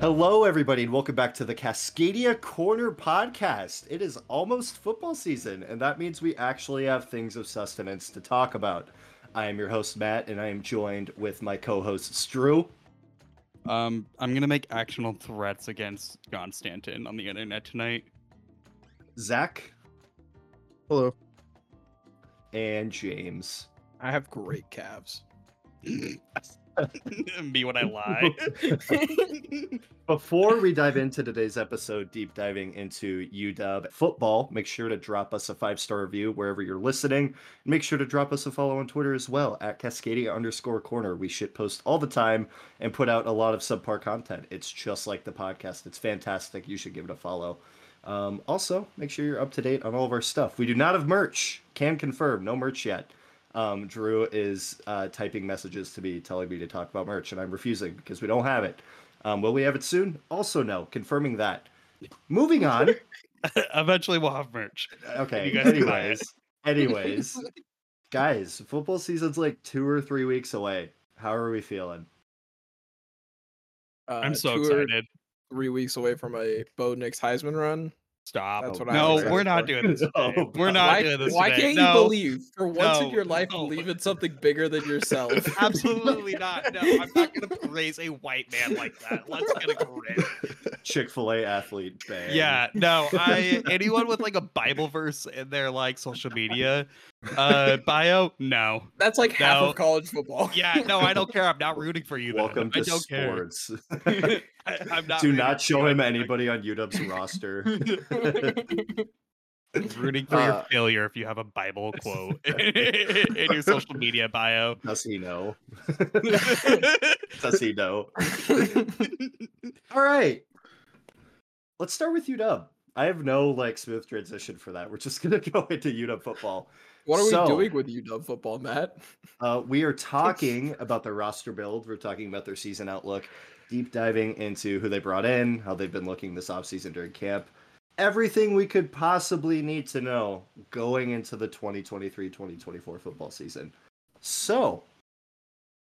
Hello, everybody, and welcome back to the Cascadia Corner podcast. It is almost football season, and that means we actually have things of sustenance to talk about. I am your host, Matt, and I am joined with my co hosts, Drew. Um, I'm gonna make actionable threats against John Stanton on the internet tonight. Zach. Hello. And James. I have great calves. Me when I lie. Before we dive into today's episode, deep diving into UW football, make sure to drop us a five star review wherever you're listening. Make sure to drop us a follow on Twitter as well at Cascadia underscore corner. We shit post all the time and put out a lot of subpar content. It's just like the podcast. It's fantastic. You should give it a follow. Um, also, make sure you're up to date on all of our stuff. We do not have merch. Can confirm, no merch yet. Um, Drew is uh, typing messages to me telling me to talk about merch, and I'm refusing because we don't have it. Um, will we have it soon? Also, no. Confirming that. Moving on. Eventually, we'll have merch. Okay. Anyways, anyways, guys, football season's like two or three weeks away. How are we feeling? Uh, I'm so two or excited. Three weeks away from a Bo Nix Heisman run. Stop. That's oh, what I'm no, excited we're not doing this. Today. No, we're not why doing this. why today. can't No, you believe for once in your life no. believe in something bigger than yourself? Absolutely not. No, I'm not gonna praise a white man like that. Let's get a grip. Chick fil A athlete. Bang. Yeah, no, I anyone with like a Bible verse in their like social media uh bio, no. That's like half of college football. Yeah, no, I don't care. I'm not rooting for you. then. Welcome I to don't sports. care. I, I'm not Do not show him anybody on UW's roster. rooting for Uh, your failure if you have a Bible quote in your social media bio. Does he know? Does he know? All right. Let's start with UW. I have no like smooth transition for that. We're just gonna go into UW football. What are we doing with UW football, Matt? Uh, we are talking about the roster build. We're talking about their season outlook, deep diving into who they brought in, how they've been looking this offseason during camp, everything we could possibly need to know going into the 2023 2024 football season. So,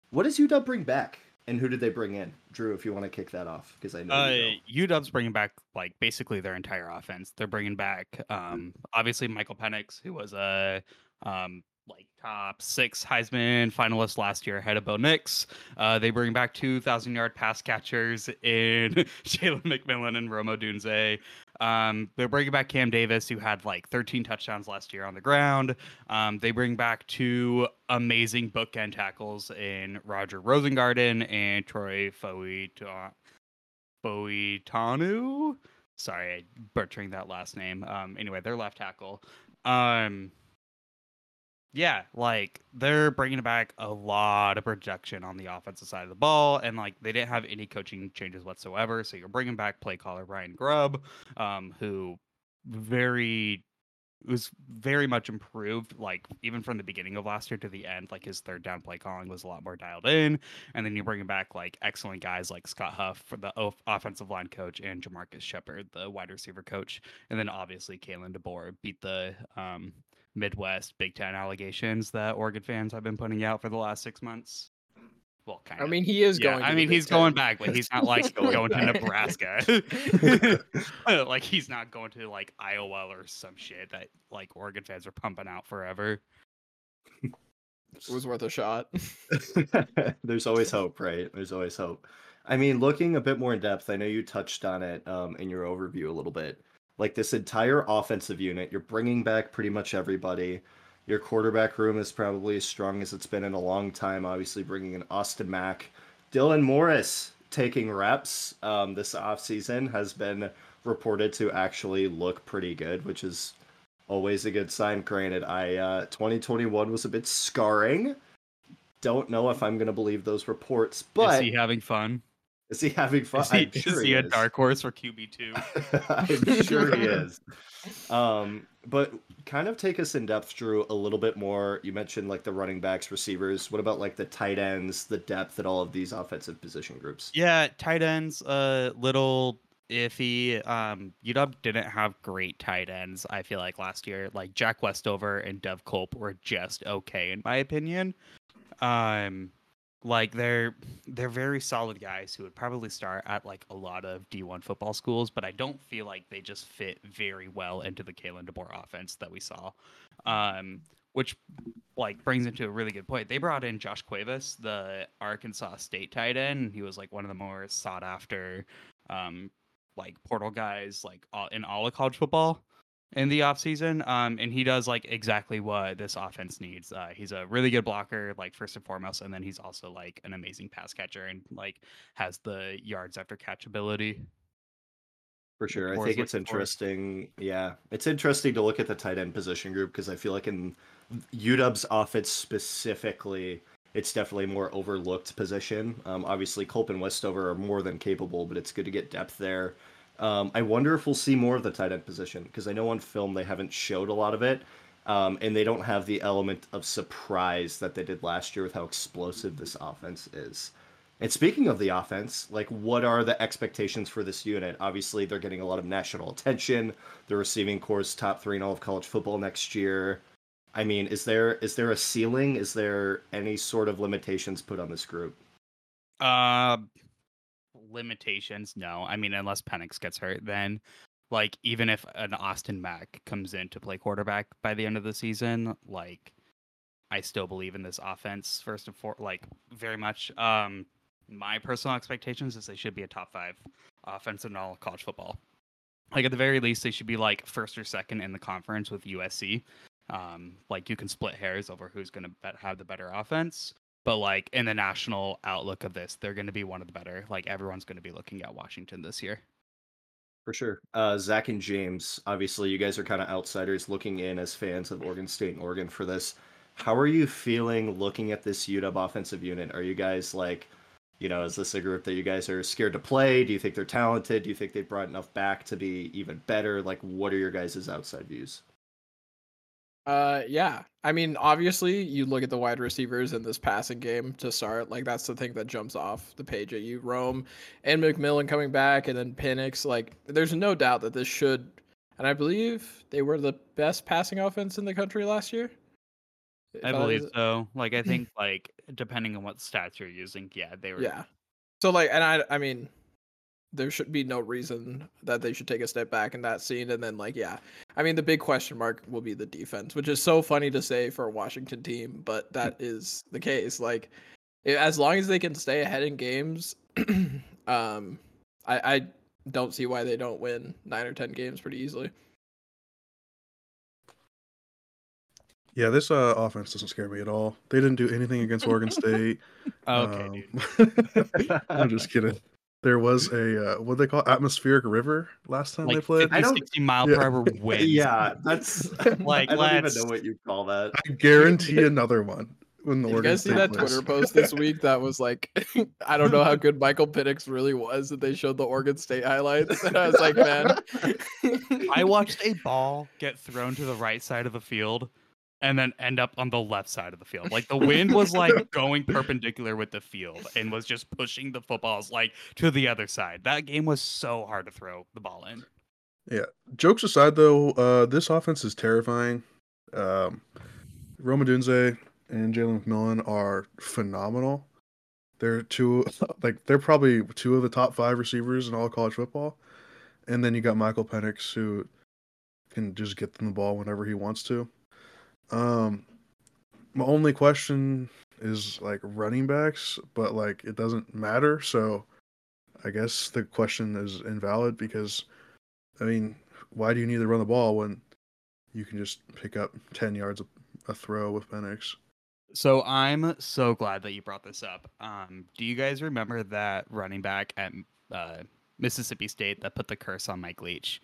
what does UW bring back? And who did they bring in? Drew, if you want to kick that off, because I know. Uh, you know. UW's bringing back like basically their entire offense. They're bringing back um obviously Michael Penix, who was a um like top six Heisman finalists last year ahead of Bo Nix. Uh, they bring back two thousand yard pass catchers in Jalen McMillan and Rome Odunze. Um, they're bringing back Cam Davis, who had like 13 touchdowns last year on the ground. Um, they bring back two amazing bookend tackles in Roger Rosengarten and Troy Foita. Boitanu. Sorry, butchering that last name. Um, anyway, they're left tackle. Um, yeah, like they're bringing back a lot of production on the offensive side of the ball, and like they didn't have any coaching changes whatsoever. So you're bringing back play caller Ryan Grubb, um, who very was very much improved like even from the beginning of last year to the end like his third down play calling was a lot more dialed in and then you're bringing back like excellent guys like Scott Huff for the offensive line coach and JaMarcus Shephard, the wide receiver coach, and then obviously Kalen DeBoer beat the um, Midwest Big Ten allegations that Oregon fans have been putting out for the last six months. Well, kind I mean, he is yeah, going. to I the mean, Big he's going Ten. back, but he's not like Going going, to. Nebraska. like he's not going to like Iowa or some shit that like Oregon fans are pumping out forever. It was worth a shot. There's always hope, right? There's always hope. I mean, looking a bit more in depth, I know you touched on it um, in your overview a little bit. Like this entire offensive unit, you're bringing back pretty much everybody. Your quarterback room is probably as strong as it's been in a long time. Obviously, bringing in Austin Mack, Dylan Morris taking reps um, this offseason has been reported to actually look pretty good, which is always a good sign. Granted, I uh, 2021 was a bit scarring. Don't know if I'm going to believe those reports, but is he having fun? Is he having fun? Is he, sure is he a is. dark horse for QB two? I'm sure he is. Um, but kind of take us in depth, Drew, a little bit more. You mentioned like the running backs, receivers. What about like the tight ends, the depth at all of these offensive position groups? Yeah, tight ends a little iffy. Um, UW didn't have great tight ends. I feel like last year, like Jack Westover and Dev Culp were just okay in my opinion. Um, Like they're they're very solid guys who would probably start at like a lot of D1 football schools, but I don't feel like they just fit very well into the Kalen DeBoer offense that we saw. Um, which like brings into a really good point. They brought in Josh Cuevas, the Arkansas State tight end. He was like one of the more sought after um like portal guys like all, in all of college football in the offseason. Um, and he does like exactly what this offense needs. Uh, he's a really good blocker, like first and foremost, and then he's also like an amazing pass catcher and like has the yards after catch ability. For sure. I think it's for. interesting. Yeah. It's interesting to look at the tight end position group because I feel like in UW's offense specifically, it's definitely a more overlooked position. Um, obviously, Culp and Westover are more than capable, but it's good to get depth there. Um, I wonder if we'll see more of the tight end position because I know on film they haven't showed a lot of it. Um, and they don't have the element of surprise that they did last year with how explosive this offense is. And speaking of the offense, like what are the expectations for this unit? Obviously, they're getting a lot of national attention. The receiving core's top three in all of college football next year. I mean, is there is there a ceiling? Is there any sort of limitations put on this group? Uh, limitations? No. I mean, unless Penix gets hurt, then like even if an Austin Mack comes in to play quarterback by the end of the season, like I still believe in this offense first and for like very much. Um, my personal expectations is they should be a top five offense in all college football. Like at the very least, they should be like first or second in the conference with USC. Um, like you can split hairs over who's going to have the better offense, but like in the national outlook of this, they're going to be one of the better. Like everyone's going to be looking at Washington this year. For sure. Uh, Zach and James, obviously, you guys are kind of outsiders looking in as fans of Oregon State and Oregon for this. How are you feeling looking at this UW offensive unit? Are you guys like, you know, is this a group that you guys are scared to play? Do you think they're talented? Do you think they brought enough back to be even better? Like, what are your guys' outside views? Uh, yeah. I mean, obviously, you look at the wide receivers in this passing game to start. Like, that's the thing that jumps off the page at you. Rome and McMillan coming back, and then Penix. Like, there's no doubt that this should. And I believe they were the best passing offense in the country last year. I believe so. Like I think like depending on what stats you're using, yeah, they were. Yeah. So like, and I, I mean, there should be no reason that they should take a step back in that scene. And then like, yeah, I mean, the big question mark will be the defense, which is so funny to say for a Washington team, but that is the case. Like, as long as they can stay ahead in games, um, I, I don't see why they don't win nine or ten games pretty easily. Yeah, this uh, offense doesn't scare me at all. They didn't do anything against Oregon State. Okay, Um, dude. I'm just kidding. There was a uh, what they call atmospheric river last time they played. 50, I don't- 60 mile Yeah. per hour winds. yeah, that's Like, I don't even let's- know what you call that. I guarantee another one when the Did you Oregon guys see that plays. Twitter post this week that was like, I don't know how good Michael Penix really was, that they showed the Oregon State highlights, and I was like, man, I watched a ball get thrown to the right side of the field and then end up on the left side of the field. Like the wind was like going perpendicular with the field and was just pushing the footballs like to the other side. That game was so hard to throw the ball in. Yeah. Jokes aside, though, uh, this offense is terrifying. Um, Rome Odunze and Jalen McMillan are phenomenal. They're two, like they're probably two of the top five receivers in all college football. And then you got Michael Penix, who can just get them the ball whenever he wants to. Um, my only question is like running backs, but like it doesn't matter. So I guess the question is invalid because I mean, why do you need to run the ball when you can just pick up 10 yards a, a throw with Penix? So I'm so glad that you brought this up. Um, do you guys remember that running back at uh, Mississippi State that put the curse on Mike Leach?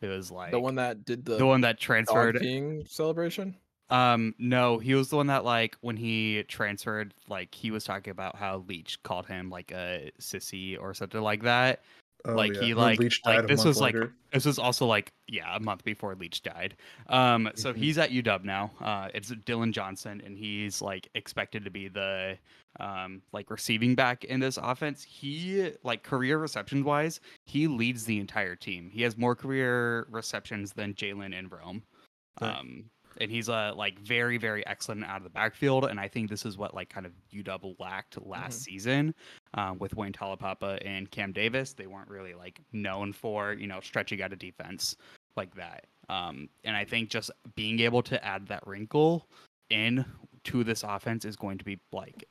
It was like the one that did the, the one that transferred peeing celebration. Um, no, he was the one that like when he transferred, like he was talking about how Leach called him like a sissy or something like that. Oh, Like, he, like- like, this was, like. This was also like yeah, a month before Leach died. Um, so Mhm. he's at UW now. Uh, it's Dillon Johnson, and he's like expected to be the um like receiving back in this offense. He like career receptions wise, he leads the entire team. He has more career receptions than Jalen and Rome. Yeah. Um, and he's uh like very very excellent out of the backfield. And I think this is what like kind of UW lacked last season um, with Wayne Taulapapa and Cam Davis. They weren't really like known for you know stretching out a defense like that. Um, and I think just being able to add that wrinkle in to this offense is going to be like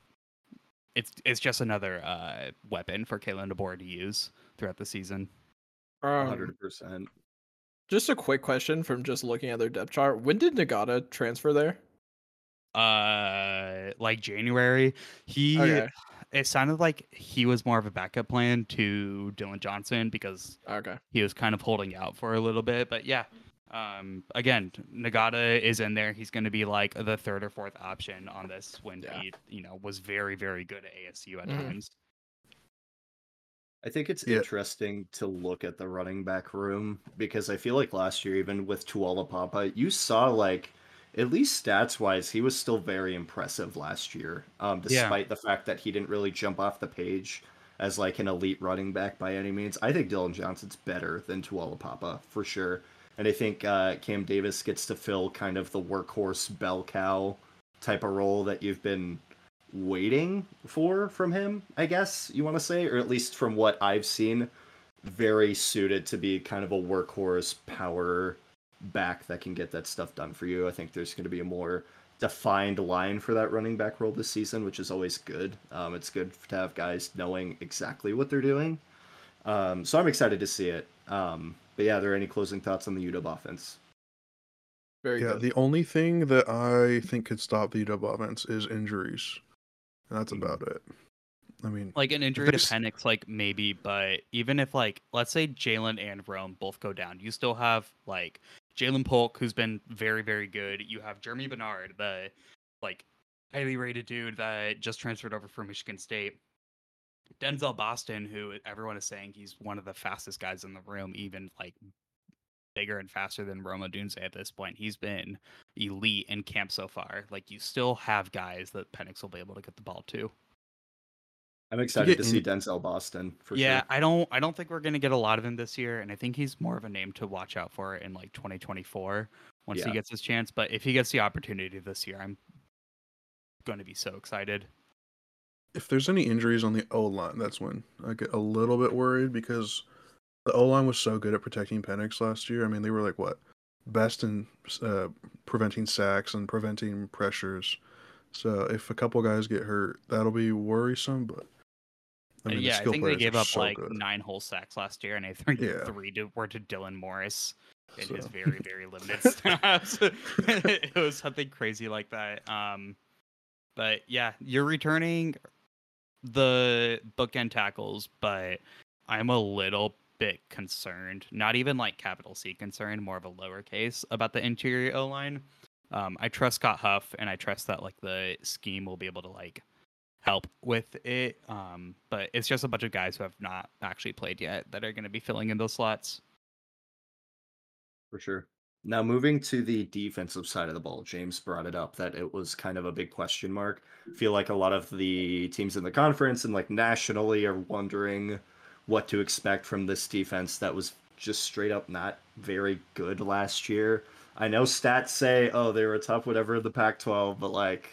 it's it's just another uh, weapon for Kalen DeBoer to use throughout the season. Um, Hundred percent. Just a quick question from just looking at their depth chart. When did Ngata transfer there? Uh, like January, he Okay. it sounded like he was more of a backup plan to Dillon Johnson because Okay. he was kind of holding out for a little bit. But yeah, um, again, Ngata is in there. He's going to be like the third or fourth option on this when Yeah. he, you know, was very, very good at ASU at Mhm. times. I think it's Yeah. interesting to look at the running back room because I feel like last year, even with Taulapapa, you saw like at least stats wise, he was still very impressive last year. Um, Yeah. despite the fact that he didn't really jump off the page as like an elite running back by any means. I think Dillon Johnson's better than Taulapapa for sure. And I think uh, Cam Davis gets to fill kind of the workhorse bell cow type of role that you've been waiting for from him, I guess you want to say, or at least from what I've seen, very suited to be kind of a workhorse power back that can get that stuff done for you. I think there's going to be a more defined line for that running back role this season, which is always good. Um, it's good to have guys knowing exactly what they're doing. Um, so I'm excited to see it. Um, but yeah, are there any closing thoughts on the UW offense? Very yeah, good. the only thing that I think could stop the UW offense is injuries. And that's about it. I mean, Like an injury to Penix, like maybe, but even if like let's say Jalen and Rome both go down, you still have like Ja'Lynn Polk, who's been very, very good. You have Germie Bernard, the like highly rated dude that just transferred over from Michigan State. Denzel Boston, who everyone is saying he's one of the fastest guys in the room, even like bigger and faster than Rome Odunze at this point. He's been elite in camp so far. Like you still have guys that Penix will be able to get the ball to. I'm excited to see Denzel Boston for yeah, sure. I don't I don't think we're gonna get a lot of him this year, and I think he's more of a name to watch out for in like 2024 once Yeah. he gets his chance. But if he gets the opportunity this year, I'm going to be so excited. if there's any injuries on the O line, that's when I get a little bit worried because the O line was so good at protecting Penix last year. I mean, they were like what best in uh, preventing sacks and preventing pressures. So if a couple guys get hurt, that'll be worrisome. But I mean, the yeah, I think they gave up so like good. nine whole sacks last year, and I think Yeah. three to, were to Dylan Morris in his So- very very limited snaps. it was something crazy like that. Um, but yeah, you're returning the bookend tackles, but I'm a little bit concerned. Not even like capital C concerned, more of a lowercase about the interior O line. Um, I trust Scott Huff, and I trust that like the scheme will be able to like help with it. Um, but it's just a bunch of guys who have not actually played yet that are going to be filling in those slots. For sure. Now, moving to the defensive side of the ball, James brought it up that it was kind of a big question mark. feel like a lot of the teams in the conference and like nationally are wondering what to expect from this defense that was just straight up not very good last year. I know stats say, oh, they were top whatever in the Pac 12, but like,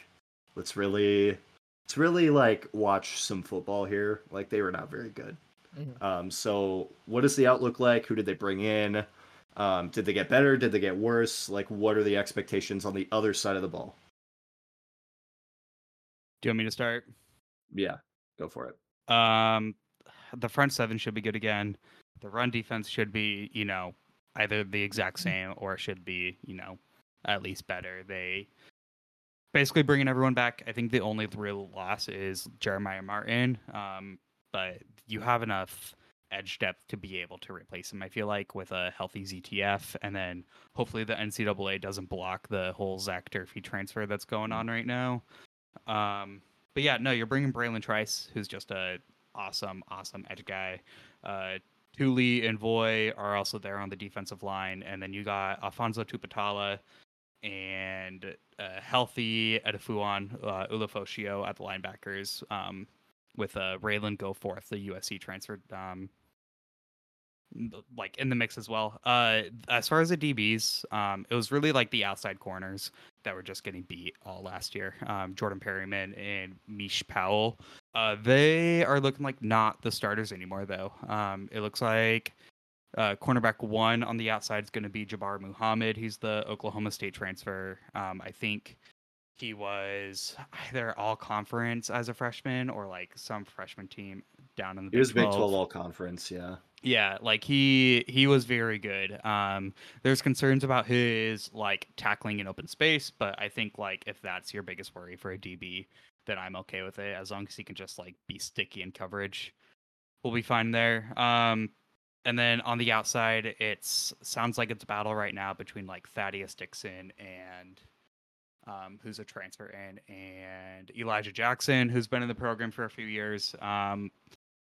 let's really, let's really like watch some football here. Like, they were not very good. Mhm. Um, so, what is the outlook like? Who did they bring in? Um, did they get better? Did they get worse? Like, what are the expectations on the other side of the ball? Do you want me to start? Yeah, go for it. Um, the front seven should be good again. The run defense should be, you know, either the exact same or should be, you know, at least better. They basically bringing everyone back. I think the only real loss is Jeremiah Martin. Um, but you have enough edge depth to be able to replace him. I feel like with a healthy ZTF, and then hopefully the NCAA doesn't block the whole Zach Durfee transfer that's going on right now. Um, but yeah, no, you're bringing Bralen Trice, who's just a awesome, awesome edge guy. Uh, Tuli and Voi are also there on the defensive line, and then you got Alphonzo Tuputala and uh, healthy Edefuan uh, Ulofoshio at the linebackers, um, with uh, Ralen Goforth, the USC transfer, um, like in the mix as well. Uh, as far as the DBs, um, it was really like the outside corners that were just getting beat all last year. Um, Jordan Perryman and Mish Powell. Uh, they are looking like not the starters anymore, though. Um, it looks like uh, cornerback one on the outside is going to be Jabbar Muhammad. He's the Oklahoma State transfer. Um, I think he was either all conference as a freshman or like some freshman team down in the He Big was Big 12. 12 all conference, yeah. Yeah, like he he was very good. Um, there's concerns about his like tackling in open space, but I think like if that's your biggest worry for a DB, then I'm okay with it as long as he can just like be sticky in coverage. We'll be fine there. Um, and then on the outside, it's sounds like it's a battle right now between like Thaddeus Dixon and um, who's a transfer in, and Elijah Jackson, who's been in the program for a few years. Um,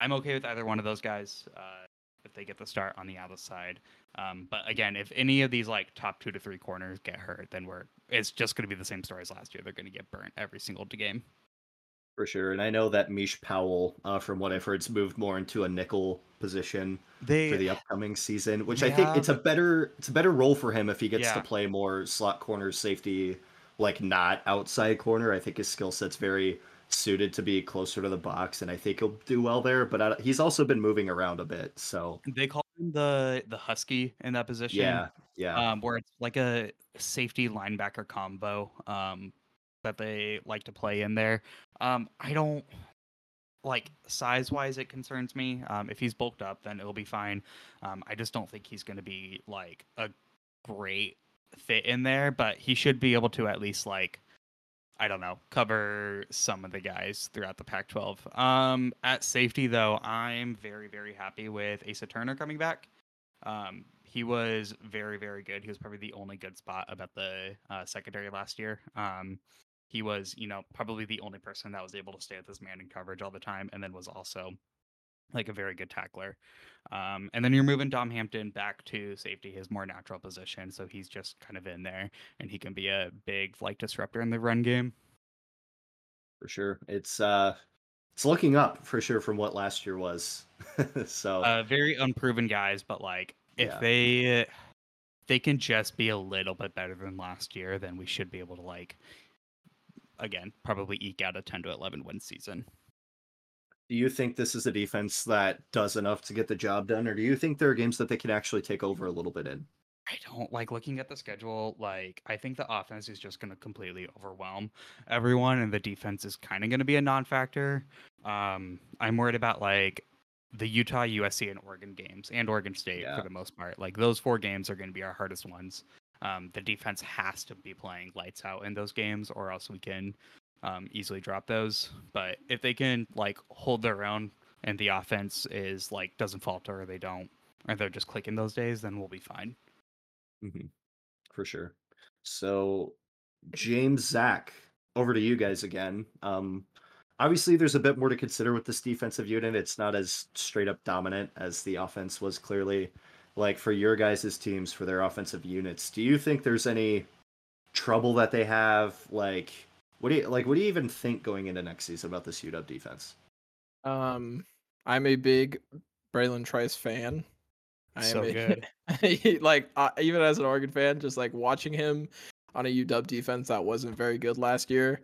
I'm okay with either one of those guys uh, if they get the start on the outside. Um, but again, if any of these like top two to three corners get hurt, then we're it's just going to be the same story as last year. They're going to get burnt every single game. For sure. And I know that Mish Powell, uh, from what I've heard, has moved more into a nickel position They for the upcoming season, which I think Yeah, it's a better it's a better role for him if he gets to play more slot corner safety, like not outside corner. I think his skill set's very suited to be closer to the box, and I think he'll do well there. But I, he's also been moving around a bit, so they call him the the husky in that position. yeah, yeah. um, where it's like a safety linebacker combo um, that they like to play in there. Um, I don't like size wise, it concerns me. Um, if he's bulked up, then it'll be fine. Um, I just don't think he's going to be like a great fit in there, but he should be able to at least like. I don't know, cover some of the guys throughout the Pac 12. Um, at safety, though, I'm very, very happy with Asa Turner coming back. Um, he was very, very good. He was probably the only good spot about the uh, secondary last year. Um, he was, you know, probably the only person that was able to stay with this man in coverage all the time, and then was also like a very good tackler. Um, and then you're moving Dom Hampton back to safety, his more natural position, so he's just kind of in there, and he can be a big like disruptor in the run game. for sure. It's uh, it's looking up for sure from what last year was. so uh, very unproven guys, but like if Yeah. they they can just be a little bit better than last year, then we should be able to like again probably eke out a ten to eleven win season. Do you think this is a defense that does enough to get the job done, or do you think there are games that they can actually take over a little bit in? I don't like looking at the schedule. Like I think the offense is just going to completely overwhelm everyone, and the defense is kind of going to be a non-factor. Um, I'm worried about like the Utah, USC, and Oregon games, and Oregon State Yeah. for the most part. Like those four games are going to be our hardest ones. Um, the defense has to be playing lights out in those games, or else we can um, easily drop those. But if they can like hold their own, and the offense is like doesn't falter, or they don't, or they're just clicking those days, then we'll be fine. hmm For sure. So, James, Zach, over to you guys again. Um, obviously, there's a bit more to consider with this defensive unit. It's not as straight up dominant as the offense was clearly. Like for your guys' teams, for their offensive units, do you think there's any trouble that they have? Like, what do you like? What do you even think going into next season about this UW defense? Um, I'm a big Bralen Trice fan. I So am a- good. like uh, even as an Oregon fan, just like watching him on a UW defense that wasn't very good last year.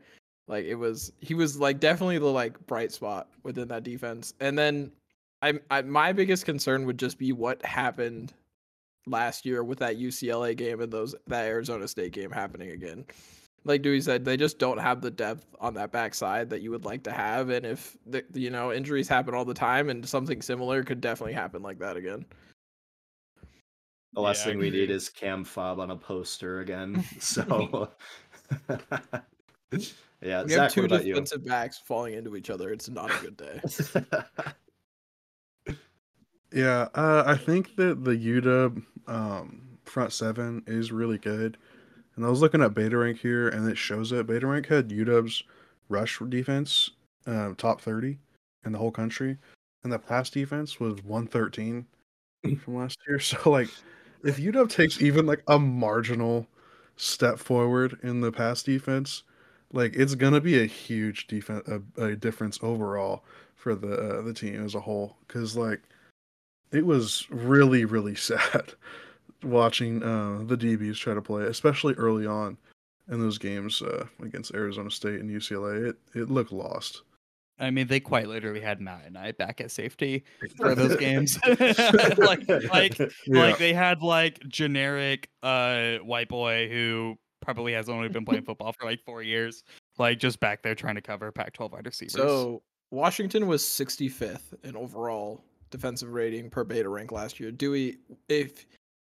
Like it was, he was like definitely the like bright spot within that defense. And then, I'm I, my biggest concern would just be what happened last year with that UCLA game and those that Arizona State game happening again. Like Dewey said, they just don't have the depth on that backside that you would like to have. And if the, you know injuries happen all the time, and something similar could definitely happen like that again. The last Yeah, thing we need is Cam Fob on a poster again. So, yeah, We Zach, have two what about you? defensive backs falling into each other. It's not a good day. Yeah, uh, I think that the UW um, front seven is really good. And I was looking at Beta Rank here, and it shows that Beta Rank had UW's rush defense uh, top 30 in the whole country. And the pass defense was 113 from last year. So, like, if UW takes even like a marginal step forward in the pass defense, like it's gonna be a huge defense, a, a difference overall for the uh, the team as a whole. Because like it was really really sad watching uh, the DBs try to play, especially early on in those games uh, against Arizona State and UCLA. It it looked lost. I mean, they quite literally had Matt and I back at safety for those games. like, like, Yeah. like they had like generic uh white boy who probably has only been playing football for like four years, like just back there trying to cover Pac-12 wide receivers. So Washington was 65th in overall defensive rating per beta rank last year. Dewey, if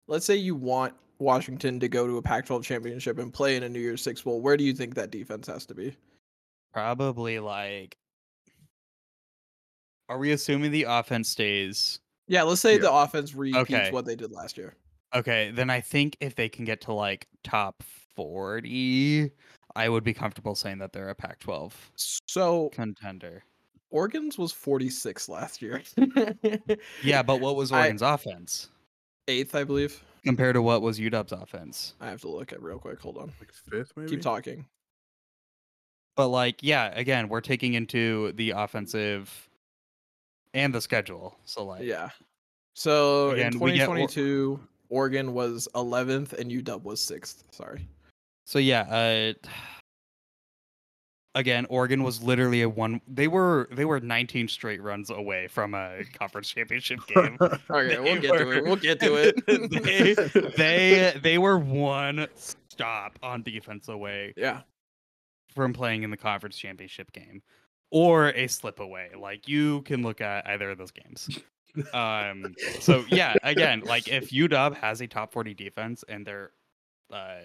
let's say you want Washington to go to a Pac-12 championship and play in a New Year's Six bowl, where do you think that defense has to be? probably like, are we assuming the offense stays? Yeah, let's say Yeah. the offense repeats Okay. what they did last year. Okay, then I think if they can get to like top forty, I would be comfortable saying that they're a Pac-12 So contender. Oregon's was 46 last year. Yeah, but what was I- Oregon's offense eighth, I believe. compared to what was UW's offense? I have to look at real quick. Hold on. Like fifth, maybe. Keep talking. But like, yeah, again, we're taking into the offensive and the schedule. So like, Yeah. So Again, in we get Or- 2022, Oregon was 11th and UW was sixth. Sorry. So yeah, uh again, Oregon was literally a one they were they were 19 straight runs away from a conference championship game. Okay, They we'll get to it. We'll get to it. they they they were one stop on defense away yeah. from playing in the conference championship game or a slip away. Like you can look at either of those games. Um so yeah, again, like if UW has a top 40 defense and their uh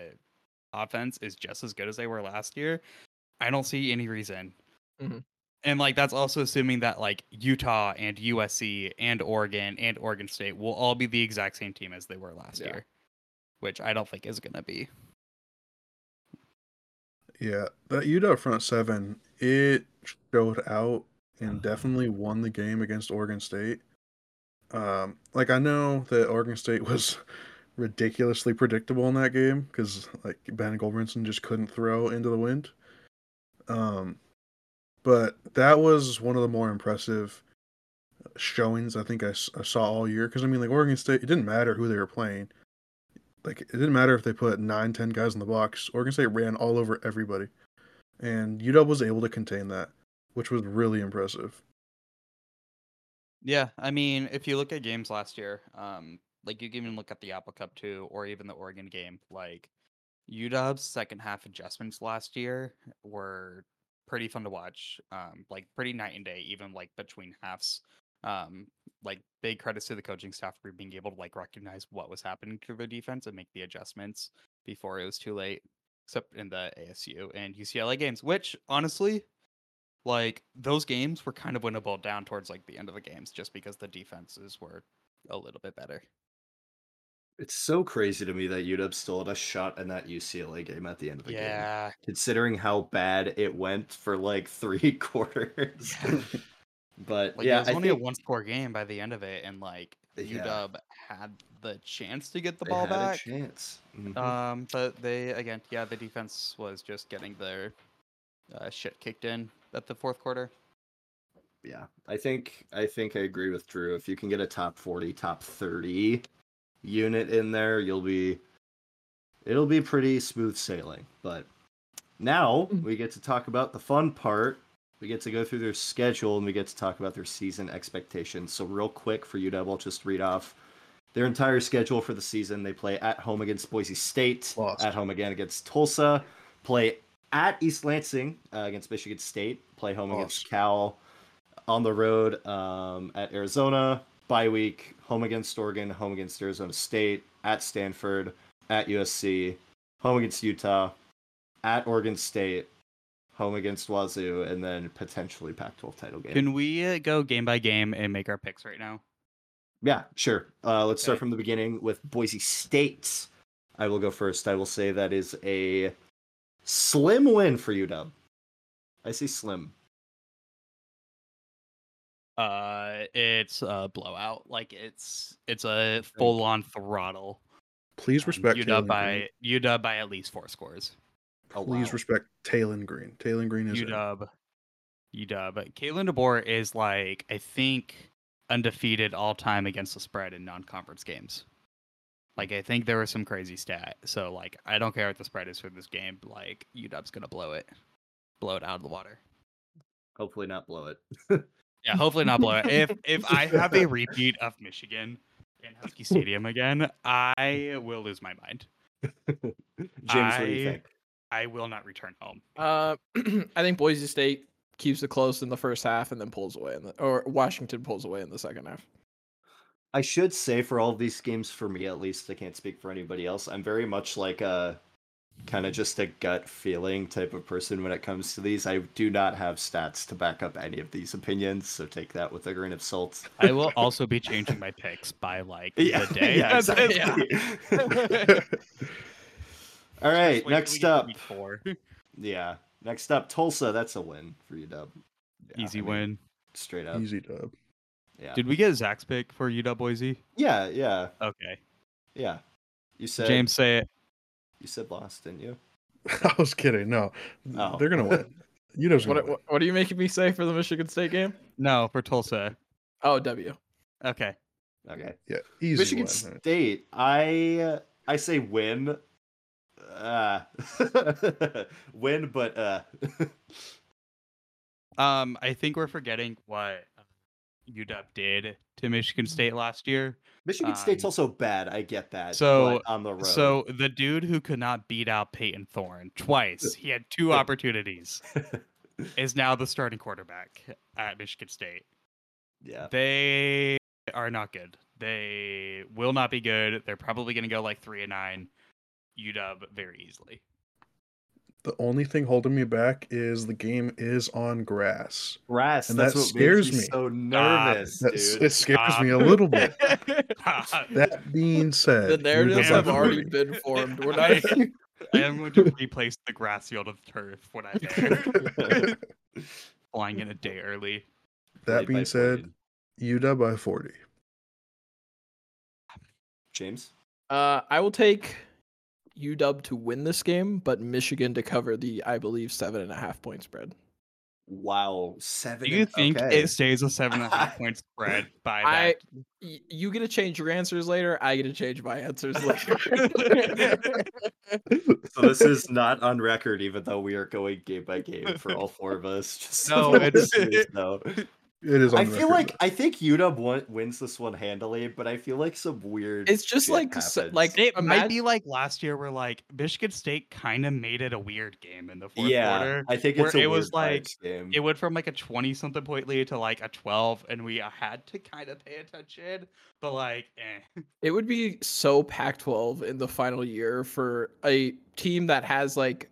offense is just as good as they were last year, I don't see any reason. Mhm. And like that's also assuming that like Utah and USC and Oregon and Oregon State will all be the exact same team as they were last Yeah. year, which I don't think is going to be. Yeah, that UW front seven, it showed out and definitely won the game against Oregon State. Um, like I know that Oregon State was ridiculously predictable in that game because like Ben Gulbranson just couldn't throw into the wind. Um, but that was one of the more impressive showings I think I saw all year. Because I mean, like Oregon State, it didn't matter who they were playing. Like it didn't matter if they put nine, ten guys in the box. Oregon State ran all over everybody, and UW was able to contain that, which was really impressive. Yeah, I mean, if you look at games last year, um, like you can even look at the Apple Cup too, or even the Oregon game, like UW's second half adjustments last year were pretty fun to watch. Um, like pretty night and day, even like between halves. Um, like big credits to the coaching staff for being able to like recognize what was happening to the defense and make the adjustments before it was too late. Except in the ASU and UCLA games, which honestly, like those games were kind of winnable down towards like the end of the games just because the defenses were a little bit better. It's so crazy to me that UW still had a shot in that UCLA game at the end of the game. Yeah. Considering how bad it went for like three quarters. but Like yeah, it was I only think a one score game by the end of it and like Yeah. UW had the chance to get the they ball back. chance. Mhm. Um but they again, yeah, the defense was just getting their uh, shit kicked in at the fourth quarter. yeah, I think I think I agree with Drew. If you can get a top forty, top thirty unit in there, you'll be it'll be pretty smooth sailing. But now we get to talk about the fun part. We get to go through their schedule and we get to talk about their season expectations. So real quick for UW, I'll just read off their entire schedule for the season. They play at home against Boise State, Lost. at home again against Tulsa, play at East Lansing uh, against Michigan State, play home against Cal, on the road um, at Arizona, bye week, home against Oregon, home against Arizona State, at Stanford, at USC, home against Utah, at Oregon State, home against Wazoo, and then potentially Pac-12 title game. Can we uh, go game by game and make our picks right now? Yeah, sure. Uh, let's start from the beginning with Boise State. I will go first. I will say that is a slim win for UW. I say slim. Uh it's a blowout. Like it's it's a full on throttle. Please Um, respect UW Taylen by UW by at least four scores. Oh, Please wow. respect Taylen Green. Taylen Green is in. UW. UW. Kalen DeBoer is like I think undefeated all time against the spread in non-conference games. Like I think there was some crazy stat. So like I don't care what the spread is for this game. Like UW's gonna blow it, blow it out of the water. Hopefully not blow it. Yeah, hopefully not blow it. If if I have a repeat of Michigan in Husky Stadium again, I will lose my mind. James, what do you think? I will not return home. Uh, I think Boise State keeps it close in the first half and then pulls away in the or Washington pulls away in the second half. I should say for all of these games, for me at least, I can't speak for anybody else. I'm very much like a kind of just a gut feeling type of person when it comes to these. I do not have stats to back up any of these opinions, so take that with a grain of salt. I will also be changing my picks by like Yeah, the day. yeah, exactly. all right, Just wait till we next get up. week. Yeah, next up, Tulsa. That's a win for you, Dub. Yeah, Easy I mean, win. straight up. Easy dub. Yeah, Did we get a Zach's pick for UW Boise? yeah, yeah, Okay. yeah. You said James, say it. You said lost, didn't you? I was kidding. No, Oh. they're gonna win. You gonna What, win. what what are you making me say for the Michigan State game? No, for Tulsa. Oh, W. Okay. Okay. Yeah, easy Michigan win. State. I I say win. Uh, win, but uh, Um, I think we're forgetting what uh, UW did to Michigan State last year. Michigan State's Um, also bad. I get that. so- on the road. So the dude who could not beat out Payton Thorne twice, he had two opportunities, is now the starting quarterback at Michigan State. yeah, They are not good. They will not be good. They're probably going to go like three and nine. UW very easily. The only thing holding me back is the game is on grass. grass. and that's that what scares makes me me. so nervous, That's, dude. it scares Stop. me a little bit. I That being said, The narratives have already win. been formed. We're not. am going to replace the grass field with turf when I dare. Flying in a day early. That by being said, Floyd. UW by 40. James. Uh, I will take UW to win this game, but Michigan to cover the, I believe, seven and a half point spread. Wow, seven. Do you think okay. it stays a seven and a half point spread by I- that? Y- you get to change your answers later. I get to change my answers later. So this is not on record, even though we are going game by game for all four of us. Just so No, the it's- listeners know. It is on I feel record, like I think UW won- wins this one handily, but I feel like some weird. it's just shit like s- happens. like It might be like last year where like Michigan State kind of made it a weird game in the fourth yeah, quarter. I think it's a it was like- game. It went from like a 20 something point lead to like a 12, and we had to kind of pay attention, but like, eh. It would be so Pac 12 in the final year for a team that has like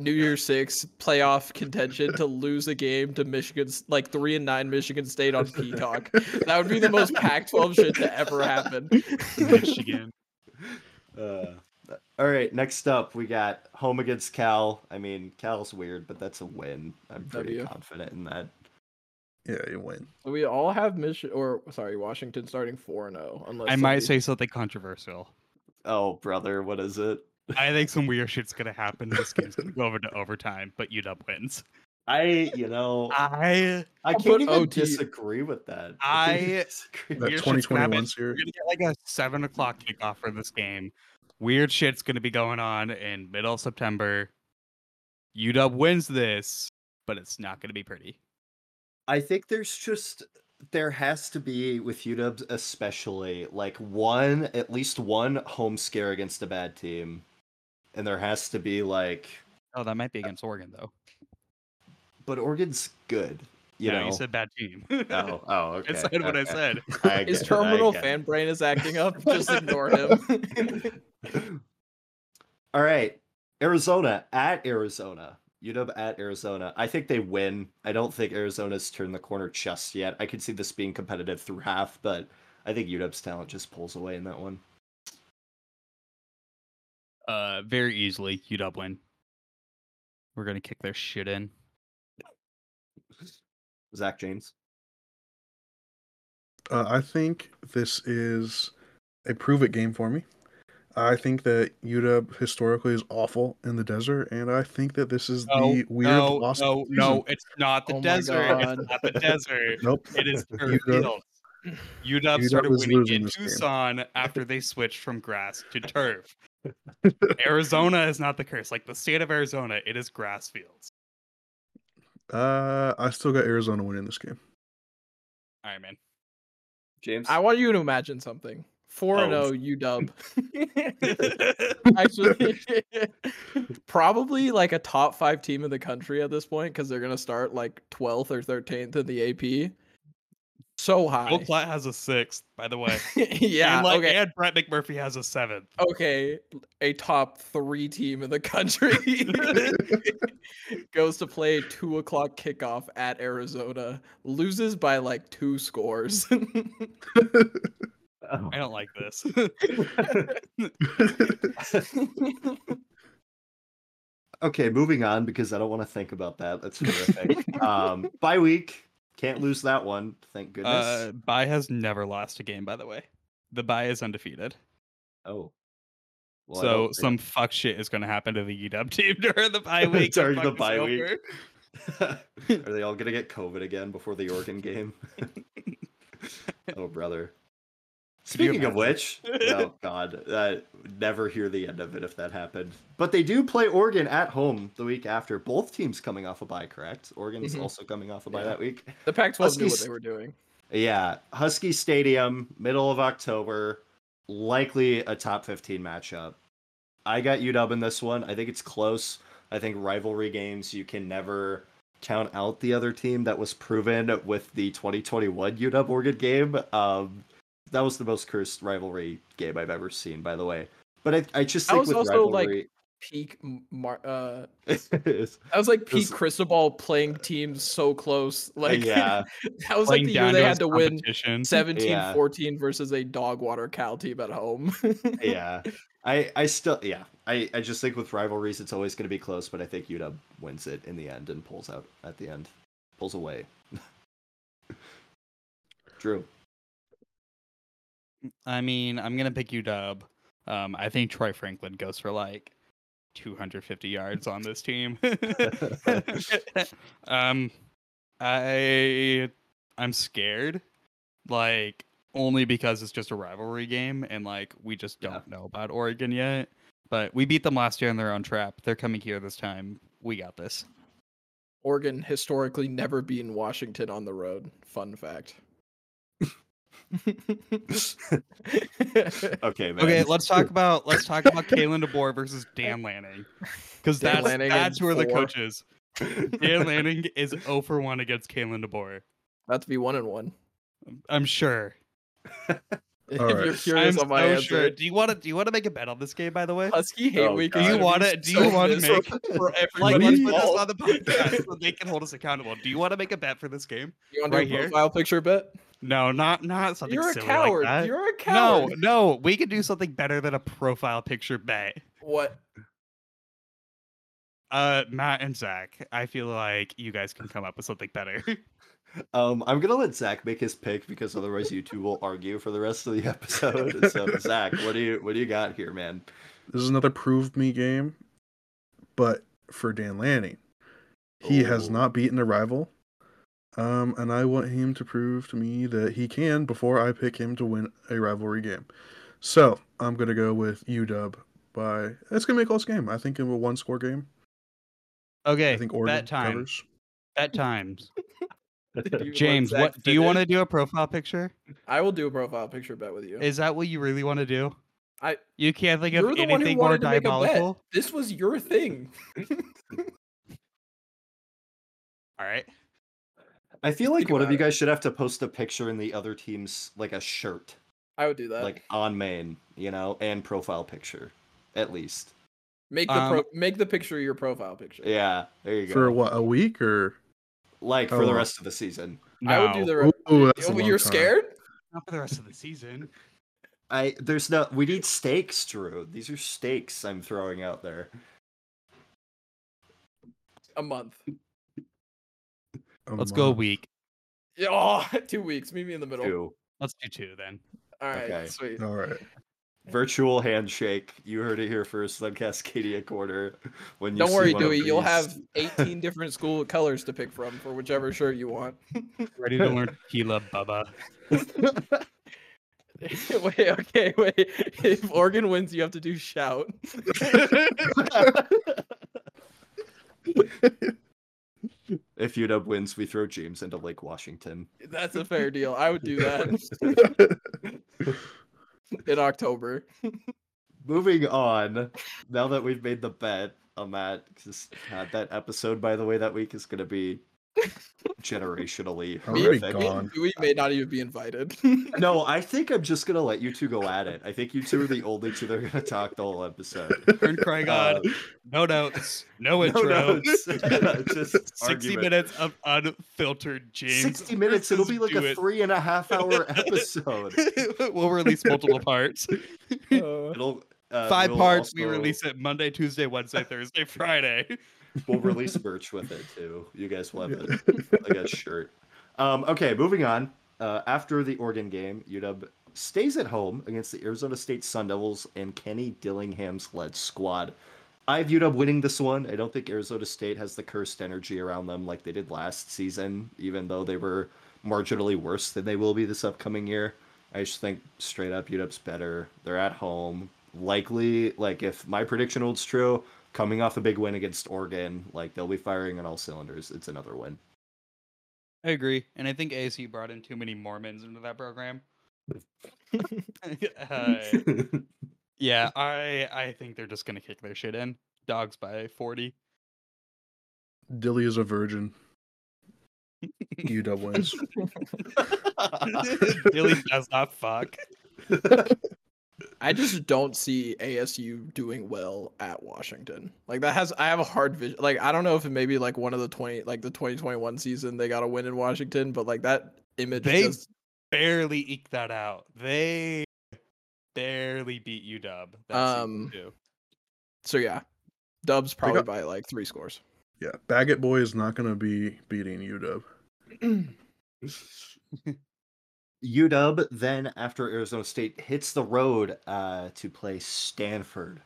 New Year's Six playoff contention to lose a game to Michigan's like three and nine Michigan State on Peacock. that would be the most Pac 12 shit to ever happen. Michigan. Uh, all right, next up we got home against Cal. I mean, Cal's weird, but that's a win. I'm pretty W. confident in that. yeah, you win. So we all have Michigan or sorry, Washington starting 4 and 0 unless I might somebody- say something controversial. Oh, brother, what is it? I think some weird shit's gonna happen. This game's gonna go over to overtime, but UW wins. I, you know, I I can't even OT. disagree with that. can't I- disagree. That Weird shit's gonna 2021 series. We're gonna get like a seven o'clock kickoff for this game. Weird shit's gonna be going on in middle of September. UW wins this, but it's not gonna be pretty. I think there's just there has to be with UW especially like one at least one home scare against a bad team, and there has to be like, Oh, that might be uh, against Oregon though. but Oregon's good, you no, know. you said bad team. oh, oh, okay. I said what I said. I His get it, I terminal fan brain is acting up. Just ignore him. All right, Arizona at Arizona. UW at Arizona. I think they win. I don't think Arizona's turned the corner just yet. I could see this being competitive through half, but I think UW's talent just pulls away in that one. Uh, very easily UW win. We're gonna kick their shit in. Zach James. Uh, I think this is a prove it game for me. I think that UW historically is awful in the desert, and I think that this is the weird no, lost no, season. no, it's not the Oh desert. It's not the desert. Nope. It is You turf go- field. UW UW started was winning in this game. Tucson after they switched from grass to turf. Arizona is not the curse. Like the state of Arizona, it is grass fields. Uh, I still got Arizona winning this game. All right, man. James. I want you to imagine something. Four and Oh. zero UW. Actually, probably like a top five team in the country at this point because they're gonna start like twelfth or thirteenth in the AP. So high. Gold Flat has a sixth, by the way. yeah. and, like, okay. and Brett McMurphy has a seventh. Okay. A top three team in the country goes to play a two o'clock kickoff at Arizona, loses by like two scores. Oh. I don't like this. okay, moving on because I don't want to think about that. That's horrific. um, bye week. Can't lose that one. Thank goodness. uh, bye has never lost a game, by the way. The bye is undefeated. oh. Well, so think- some fuck shit is going to happen to the UW team during the bye week. During the bye week. Are they all gonna get COVID again before the Oregon game? oh brother. Speaking of which, oh god, uh, never hear the end of it if that happened. But they do play Oregon at home the week after. Both teams coming off a bye, correct? Oregon's Mhm. also coming off a bye Yeah. that week. the Pac 12 knew what they were doing. Yeah, Husky Stadium, middle of October, likely a top 15 matchup. I got UW in this one. I think it's close. I think rivalry games, you can never count out the other team. That was proven with the 2021 UW Oregon game. Um, that was the most cursed rivalry game I've ever seen, by the way. But I, I just That think was with also, like, rivalry, Peak, m- mar- uh, it's- that was like peak This- Cristobal playing teams so close. Like, yeah, that was like the year they had to win competition. 17 Yeah. 14 versus a dog water Cal team at home. yeah. I, I still yeah I, I just think with rivalries it's always going to be close but I think UW wins it in the end and pulls out at the end pulls away Drew I mean, I'm gonna pick UW. Um, I think Troy Franklin goes for like 250 yards on this team. um, I I'm scared, like only because it's just a rivalry game and like we just don't know about Oregon yet. But we beat them last year in their own trap. They're coming here this time. We got this. Oregon historically never beaten Washington on the road. Fun fact. okay man Okay, let's talk about let's talk about Kalen DeBoer versus Dan Lanning, because that's Lanning that's and who are the four. coaches. Dan Lanning is 0 for 1 against Kalen DeBoer. Not to be one and one. I'm sure. If Alright. you're curious I'm on my so answer, sure. Do you want to do you want to make a bet on this game? By the way, Husky hate Oh, week. Do you wanna- be do so you wanna miserable for like everybody let's put this on the podcast so they can hold us accountable. Do you want to make a bet for this game? You want to right do a here? profile picture bet? No, not not something You're a silly coward. like that. You're a coward. no, no, we could do something better than a profile picture bet. What? Uh, Matt and Zach, I feel like you guys can come up with something better. um I'm gonna let Zach make his pick because otherwise you two will argue for the rest of the episode so Zach what do you what do you got here man This is another prove me game, but for Dan Lanning. He has Oh. not beaten a rival. Um, and I want him to prove to me that he can before I pick him to win a rivalry game. So I'm gonna go with UW by it's gonna be a close game. I think in a one score game. okay, I think Oregon bet time. covers. Bet times. Did you let James, what do you want to do a profile picture? I will do a profile picture bet with you. Is that what you really want to do? I- you can't think of the one who anything more wanted to make a bet. diabolical. This was your thing. All right. I feel like Think one of about you guys should have to post a picture in the other team's like a shirt I would do that. like on main you know and profile picture at least make the um, pro- make the picture your profile picture. yeah there you go For what, a week or like for Oh, the wow. rest of the season I would do the. Re- Ooh, that's a oh, long you're time. scared? not for the rest of the season. I there's no we need stakes, Drew. These are stakes I'm throwing out there. A month. A Let's go a month? week. Yeah, oh, two weeks. Meet me in the middle. Two. Let's do two then. All right, Okay. sweet. All right. Virtual handshake. You heard it here first on Cascadia Corner. When you Don't see worry, one of Dewey. You'll these. have 18 different school colors to pick from for whichever shirt you want. Ready to learn tequila, Bubba. wait, okay, wait. If Oregon wins, you have to do shout. If UW wins, we throw James into Lake Washington. That's a fair deal. I would do that in October. Moving on. Now that we've made the bet on that, because had uh, that episode, by the way, that week is going to be generationally Already horrific. gone. We may not even be invited. No, I think I'm just gonna let you two go at it. I think you two are the only two that are gonna talk the whole episode. Turn Craig Uh, on. No notes. No no intro. notes. just 60 argument. minutes of unfiltered James. 60 minutes. It'll be like a it. three and a half hour episode. we'll release multiple parts. Uh, It'll uh, Five we'll parts. We release it Monday, Tuesday, Wednesday, Thursday, Friday. We'll release merch with it too. You guys will have a, like a shirt. Um, okay, moving on. Uh, after the Oregon game, UW stays at home against the Arizona State Sun Devils and Kenny Dillingham's led squad. I have UW winning this one. I don't think Arizona State has the cursed energy around them like they did last season, even though they were marginally worse than they will be this upcoming year. I just think straight up UW's better. They're at home. Likely, like if my prediction holds true, coming off a big win against Oregon, like they'll be firing on all cylinders. It's another win. I agree. And I think ASU brought in too many Mormons into that program. uh, yeah, I I think they're just gonna kick their shit in. Dogs by 40. Dilly is a virgin. UW wins. Billy does not fuck. I just don't see ASU doing well at Washington. Like that has I have a hard vision. Like I don't know if it may be like one of the 20 like the 2021 season they got a win in Washington, but like that image They- just Barely eked that out. They barely beat UW. That Um, so yeah. Dubs probably got- by like 3 scores. Yeah, Baggett Boy is not going to be beating UW. UW then after Arizona State hits the road uh, to play Stanford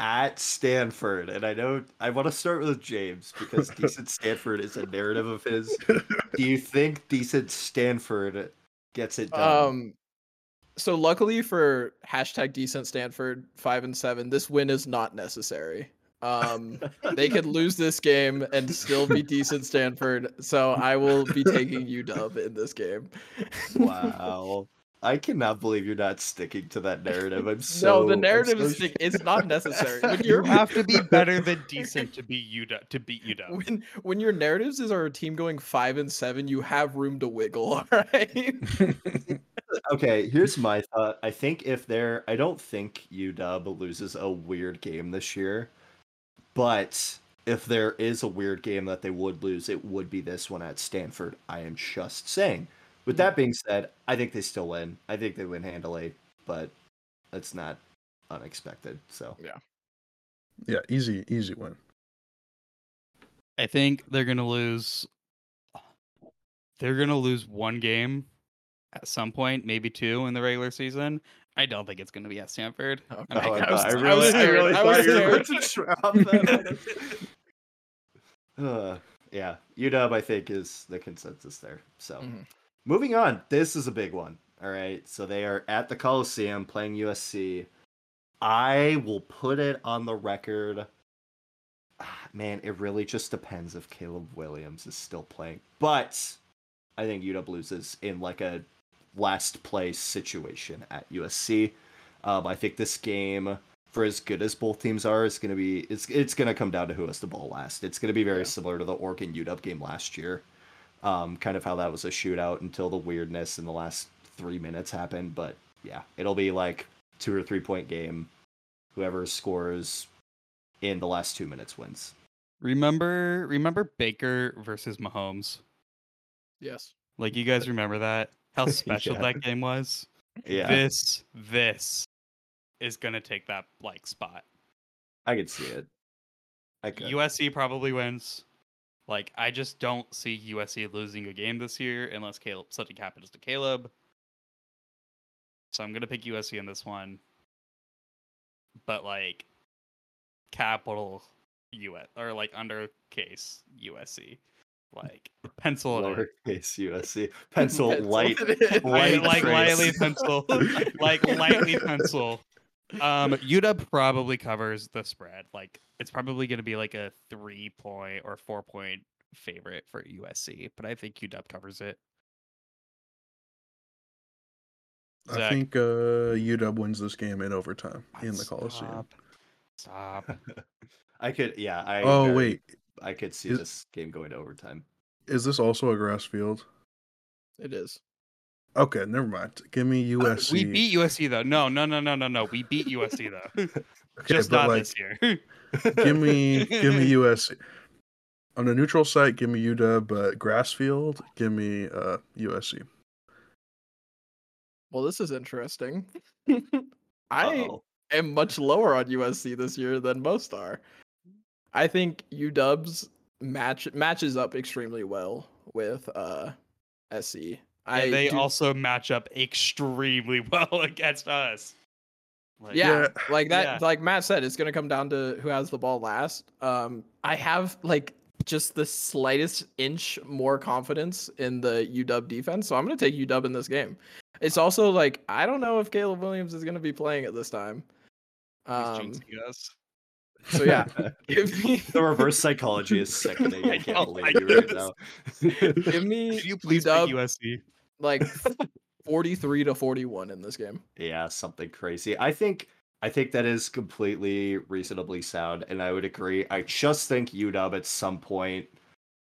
at Stanford, and I know I want to start with James because decent Stanford is a narrative of his. Do you think decent Stanford gets it done? Um so luckily for hashtag decent Stanford 5 and 7, this win is not necessary. Um they could lose this game and still be decent Stanford. So I will be taking UW in this game. wow. I cannot believe you're not sticking to that narrative. I'm so no, the narrative so is sh- stick- it's not necessary. When You have to be better than decent to beat UW to beat UW. when when your narratives is our team going five and seven, you have room to wiggle. All right. Okay, here's my thought. I think if they're, I don't think UW loses a weird game this year, but if there is a weird game that they would lose, it would be this one at Stanford. I am just saying. With that being said, I think they still win. I think they win handily, but it's not unexpected. So yeah, yeah, easy, easy win. I think they're gonna lose. They're gonna lose one game at some point, maybe two in the regular season. I don't think it's gonna be at Stanford. Oh, making I, up was- I stuff. I was really, I scared. really I was thought you were scared. about to drop that. uh, yeah, UW I think is the consensus there. So Mhm. moving on, this is a big one. All right, so they are at the Coliseum playing USC. I will put it on the record. Ah, Man, it really just depends if Caleb Williams is still playing, but I think UW loses in like a last place situation at USC. Um, I think this game, for as good as both teams are, is going to be it's it's going to come down to who has the ball last. It's going to be very Yeah. similar to the Oregon UW game last year, um, kind of how that was a shootout until the weirdness in the last three minutes happened. But yeah, it'll be like two or three point game. Whoever scores in the last two minutes wins. Remember, remember Baker versus Mahomes. Yes. Like you guys remember that? How special Yeah. that game was. Yeah, This, this is gonna take that like spot. I could see it. I could. USC probably wins. Like I just don't see USC losing a game this year unless Caleb something happens to Caleb. So I'm gonna pick USC in this one. but like capital US or like undercase USC, like pencil. Lowercase USC. Pencil Pencil light. light Like, like lightly pencil, like lightly pencil. Um, UW probably covers the spread. Like it's probably going to be like a three point or four point favorite for USC, but I think UW covers it. I think uh, UW wins this game in overtime in the Coliseum. Stop. Stop. I could, yeah. I Oh very- wait, I could see Is- this game going to overtime. is this also a grass field? It is. Okay, never mind. Give me USC. Uh, We beat USC though. No, no, no, no, no, no. We beat USC though. Okay, Just not like, this year. give me give me USC. On a neutral site, give me UW, but grass field, give me uh, USC. Well, this is interesting. I am much lower on USC this year than most are. I think UW's match matches up extremely well with uh SC. I and they do- also match up extremely well against us. Like, yeah, Yeah. like that Yeah. like Matt said it's going to come down to who has the ball last. Um I have like just the slightest inch more confidence in the UW defense, so I'm going to take UW in this game. It's also like I don't know if Caleb Williams is going to be playing at this time. he's Um, jinxing us. So yeah, give me the reverse psychology is sickening. I can't Oh believe my you right now. give me Could you please UW pick USC? like 43 to 41 in this game. yeah, something crazy. I think I think that is completely reasonably sound, and I would agree. I just think UW at some point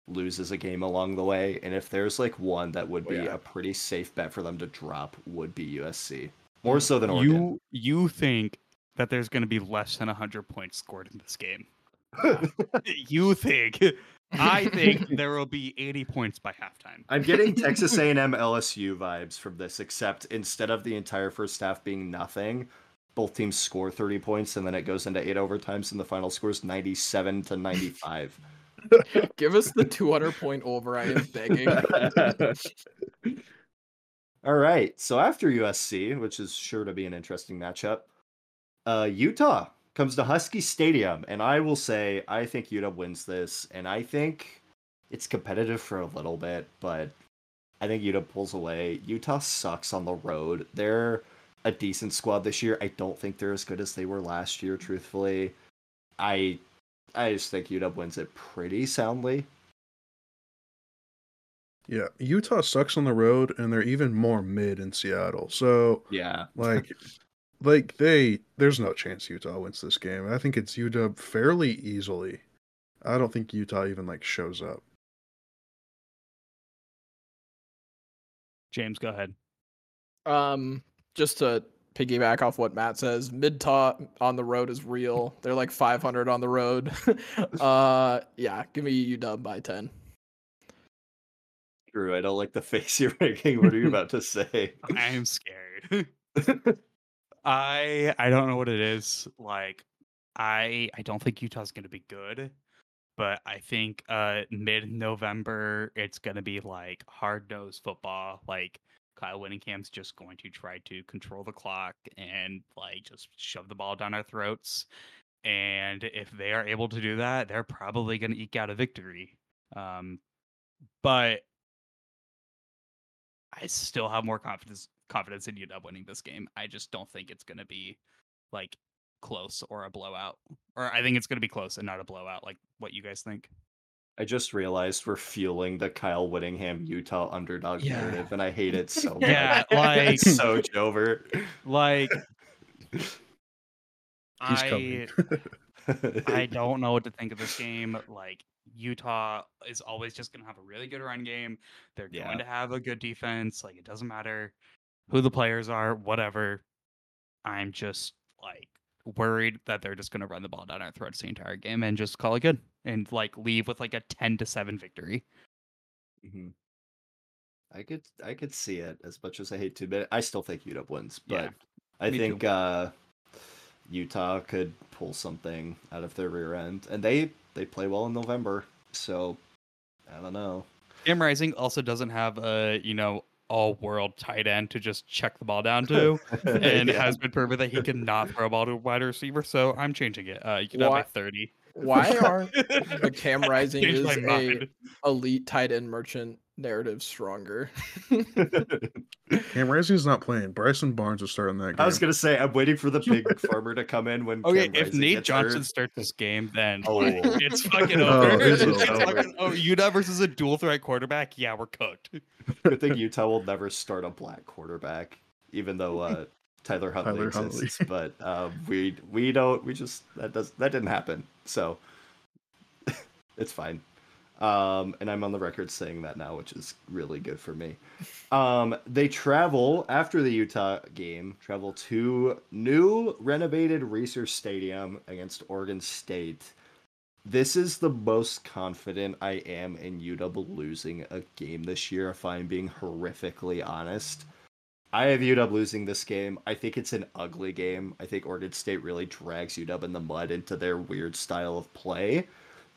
loses a game along the way, and if there's like one that would Oh, be yeah. a pretty safe bet for them to drop, would be USC. More so than Oregon. You you think that there's going to be less than 100 points scored in this game? you think? I think there will be 80 points by halftime. I'm getting Texas A&M LSU vibes from this, except instead of the entire first half being nothing, both teams score 30 points, and then it goes into eight overtimes, and the final score is 97 to 95. Give us the 200 point over. I am begging. All right. So after USC, which is sure to be an interesting matchup, uh, Utah comes to Husky Stadium, and I will say I think Utah wins this, and I think it's competitive for a little bit, but I think Utah pulls away. Utah sucks on the road. They're a decent squad this year. I don't think they're as good as they were last year. Truthfully, I I just think Utah wins it pretty soundly. Yeah, Utah sucks on the road, and they're even more mid in Seattle. So Yeah. like, like they, there's no chance Utah wins this game. I think it's UW fairly easily. I don't think Utah even like shows up. James, go ahead. Um, just to piggyback off what Matt says, mid top on the road is real. They're like 500 on the road. uh, yeah, give me UW by 10. Drew, I don't like the face you're making. What are you about to say? I am scared. I I don't know what it is. Like I I don't think Utah's to be good, but I think uh mid-November it's going to be like hard-nosed football. Like Kyle Whittingham's just going to try to control the clock and like just shove the ball down our throats. And if they are able to do that, they're probably to eke out a victory. Um but I still have more confidence confidence in UW winning this game. I just don't think it's going to be like close or a blowout. Or I think it's going to be close and not a blowout like what you guys think. I just realized we're fueling the Kyle Whittingham Utah underdog Yeah. narrative, and I hate it so much. Yeah, like it's so Jover. like He's I coming. I don't know what to think of this game. Like Utah is always just going to have a really good run game. They're Yeah. going to have a good defense. Like it doesn't matter who the players are, whatever. I'm just like worried that they're just going to run the ball down our throats the entire game and just call it good and like leave with like a 10 to 7 victory. Mhm. I could I could see it as much as I hate to, but I still think UW wins. But Yeah, I think uh, Utah could pull something out of their rear end, and they they play well in November. So I don't know. Cam Rising also doesn't have a, you know, all world tight end to just check the ball down to, and Yeah. has been proven that he cannot throw a ball to a wide receiver. So I'm changing it. Uh, you can have my Why- 30. Why aren't the Cam Rising is a mind. elite tight end merchant narrative stronger? Cam Rising's not playing. Bryson Barnes is starting that game. I was gonna say I'm waiting for the big farmer to come in when. Okay, Cam if Rising Nate Johnson hurt. starts this game, then Oh. it's fucking Oh, over. it's it's over. fucking, oh, UW versus a dual threat quarterback. Yeah, we're cooked. Good thing Utah will never start a black quarterback, even though uh, Tyler Huntley Tyler exists. Huntley. But um, we we don't we just that does that didn't happen. So it's fine. Um, and I'm on the record saying that now, which is really good for me. Um, they travel after the Utah game, travel to new renovated Reser Stadium against Oregon State. This is the most confident I am in UW losing a game this year, if I'm being horrifically honest. I have UW losing this game. I think it's an ugly game. I think Oregon State really drags UW in the mud into their weird style of play.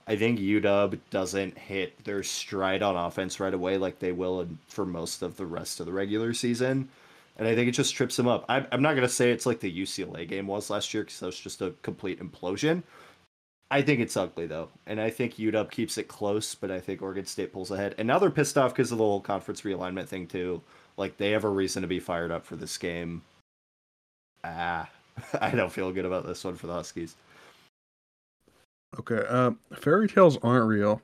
I think UW doesn't hit their stride on offense right away like they will for most of the rest of the regular season. And I think it just trips them up. I'm, I'm not going to say it's like the UCLA game was last year because that was just a complete implosion. I think it's ugly though, and I think UW keeps it close, but I think Oregon State pulls ahead. And now they're pissed off because of the whole conference realignment thing too. Like they have a reason to be fired up for this game. Ah, I don't feel good about this one for the Huskies. Okay. Um, fairy tales aren't real,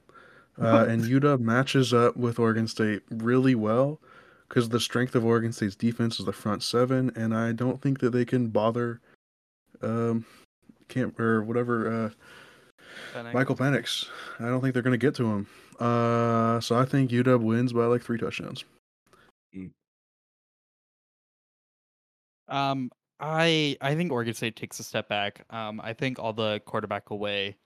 uh, and UW matches up with Oregon State really well because the strength of Oregon State's defense is the front seven, and I don't think that they can bother, um, camp or whatever. Uh, Michael Penix. I don't think they're going to get to him. Uh, so I think UW wins by like three touchdowns. Um, I I think Oregon State takes a step back. Um, I think all the quarterback away